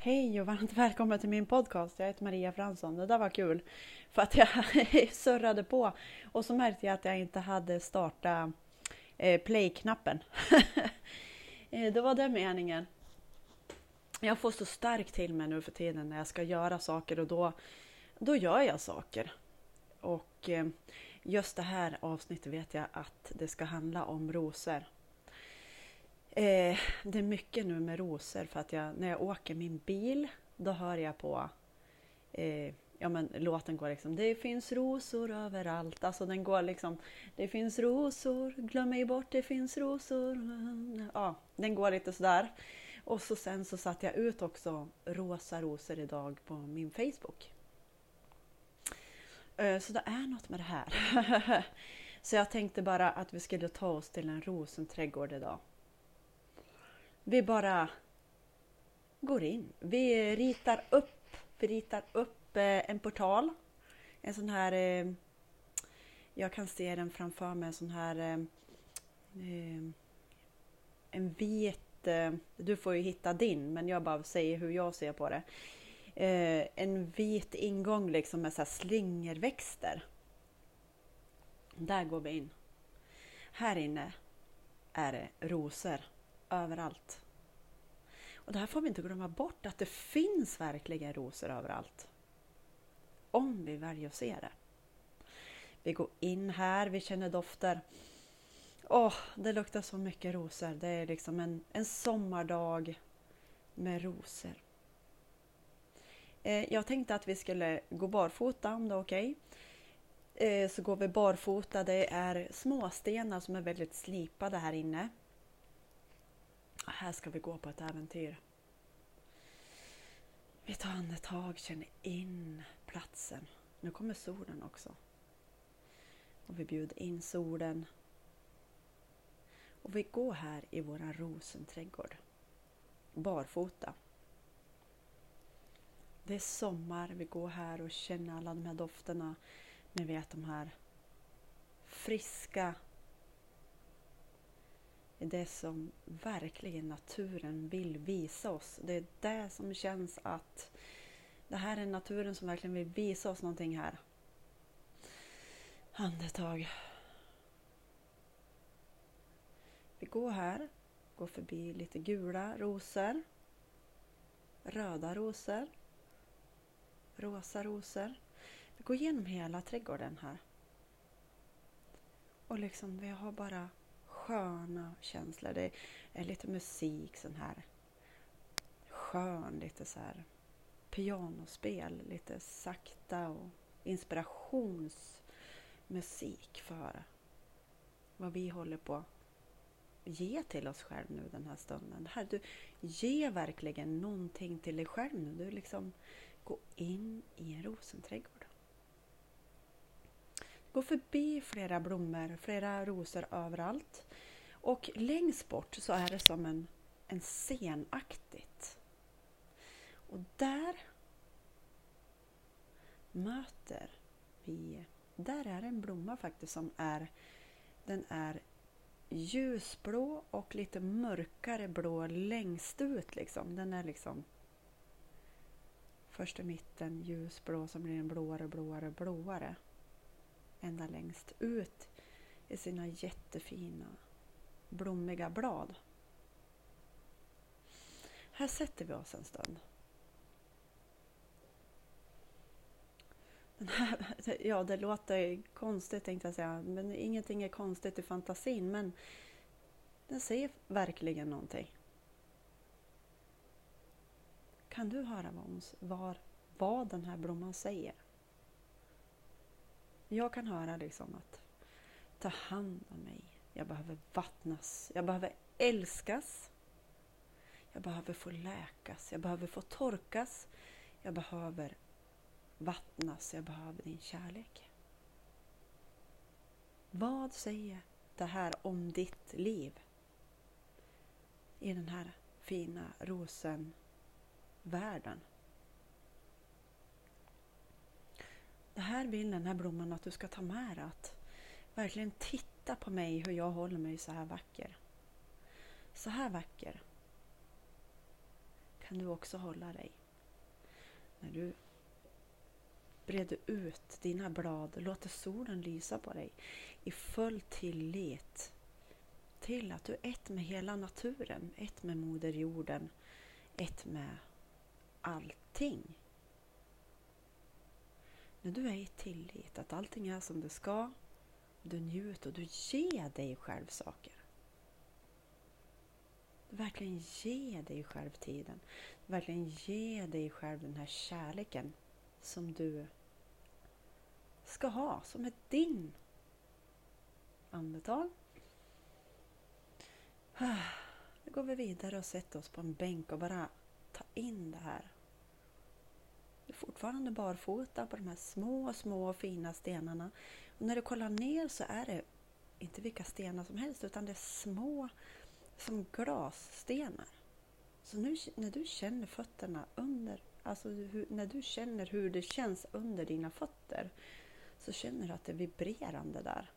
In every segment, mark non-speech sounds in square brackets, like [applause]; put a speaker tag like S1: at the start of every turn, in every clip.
S1: Hej och varmt välkommen till min podcast. Jag heter Maria Fransson. Det där var kul för att jag [laughs] surrade på och så märkte jag att jag inte hade startat eh, play-knappen. [laughs] Eh, det var den meningen. Jag får så starkt till mig nu för tiden när jag ska göra saker och då, då gör jag saker. Och eh, just det här avsnittet vet jag att det ska handla om rosor. Eh, det är mycket nu med rosor för att jag, när jag åker min bil då hör jag på eh, ja men låten går liksom Det finns rosor överallt. Alltså den går liksom Det finns rosor, glöm ej bort det finns rosor. Ja, den går lite sådär. Och så sen så satte jag ut också rosa rosor idag på min Facebook. Eh, så det är något med det här. [laughs] Så jag tänkte bara att vi skulle ta oss till en rosenträdgård idag. Vi bara går in. Vi ritar upp, vi ritar upp eh, en portal. En sån här, eh, jag kan se den framför mig, en sån här eh, en vit, du får ju hitta din, men jag bara säger hur jag ser på det en vit ingång liksom med så här slingerväxter. Där går vi in. Här inne är det rosor överallt. Och det här får vi inte glömma bort att det finns verkligen rosor överallt. Om vi väljer att se det. Vi går in här, vi känner dofter. Åh, oh, det luktar så mycket rosor. Det är liksom en, en sommardag med rosor. Eh, jag tänkte att vi skulle gå barfota om det är okej. Okay. Eh, så går vi barfota. Det är småstenar som är väldigt slipade här inne. Här ska vi gå på ett äventyr. Vi tar andetag, känner in platsen. Nu kommer solen också. Och vi bjuder in solen. Och vi går här i våran rosenträdgård. Barfota. Det är sommar, vi går här och känner alla de här dofterna. Ni vet de här friska det som verkligen naturen vill visa oss. Det är det som känns att det här är naturen som verkligen vill visa oss någonting här. Andetag. Vi går här, går förbi lite gula rosor, röda rosor, rosa rosor. Vi går igenom hela trädgården här. Och liksom vi har bara sköna känslor. Det är lite musik sån här skön, lite så här pianospel, lite sakta och inspirationsmusik för vad vi håller på ge till oss själva nu den här stunden. Här, du ge verkligen någonting till dig själv nu. Du liksom gå in i en rosenträdgård. Gå förbi flera blommor, flera rosor överallt. Och längst bort så är det som en, en scenaktigt. Och där möter vi, där är en blomma faktiskt som är, den är ljusblå och lite mörkare blå längst ut liksom. Den är liksom Först i mitten ljusblå, som blir den blåare, blåare, blåare. Ända längst ut i sina jättefina blommiga blad. Här sätter vi oss en stund. Den här, [laughs] ja, det låter konstigt tänkte jag säga, men ingenting är konstigt i fantasin. Men den säger verkligen någonting. Kan du höra vad, hon, var, vad den här blomman säger? Jag kan höra liksom att ta hand om mig. Jag behöver vattnas. Jag behöver älskas. Jag behöver få läkas. Jag behöver få torkas. Jag behöver vattnas. Jag behöver din kärlek. Vad säger det här om ditt liv? I den här fina rosen världen. Det här vill den här blomman att du ska ta med dig. Att verkligen titta på mig hur jag håller mig så här vacker. Så här vacker kan du också hålla dig. När du breder ut dina blad och låter solen lysa på dig i full tillit till att du är ett med hela naturen, ett med Moder Jorden, ett med allting. När du är i tillit att allting är som det ska, du njuter och du ger dig själv saker. Du verkligen ger dig själv tiden. Du verkligen ger dig själv den här kärleken som du ska ha, som är din. Andetag. Nu går vi vidare och sätter oss på en bänk och bara tar in det här. Du är fortfarande barfota på de här små, små fina stenarna. Och när du kollar ner så är det inte vilka stenar som helst utan det är små som glasstenar. Så nu när du känner fötterna under, alltså hur, när du känner hur det känns under dina fötter så känner du att det är vibrerande där.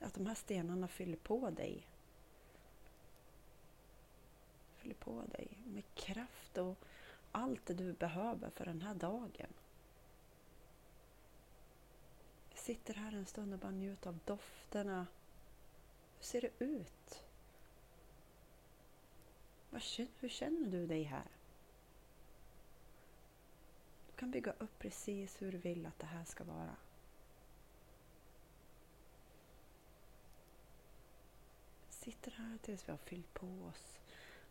S1: Att de här stenarna fyller på dig. Fyller på dig med kraft och allt det du behöver för den här dagen. Jag sitter här en stund och bara njuter av dofterna. Hur ser det ut? Hur känner du dig här? Du kan bygga upp precis hur du vill att det här ska vara. sitter här tills vi har fyllt på oss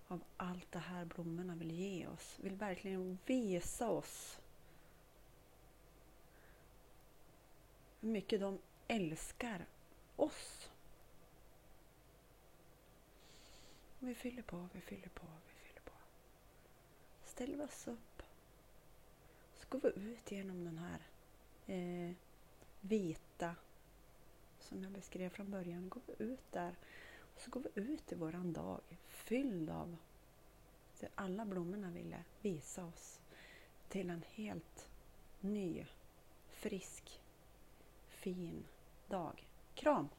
S1: av allt det här blommorna vill ge oss. Vill verkligen visa oss hur mycket de älskar oss. Vi fyller på, vi fyller på, vi fyller på. Ställer vi oss upp. Så går vi ut genom den här eh, vita som jag beskrev från början. Går vi ut där så går vi ut i våran dag fylld av det alla blommorna ville visa oss till en helt ny, frisk, fin dag. Kram!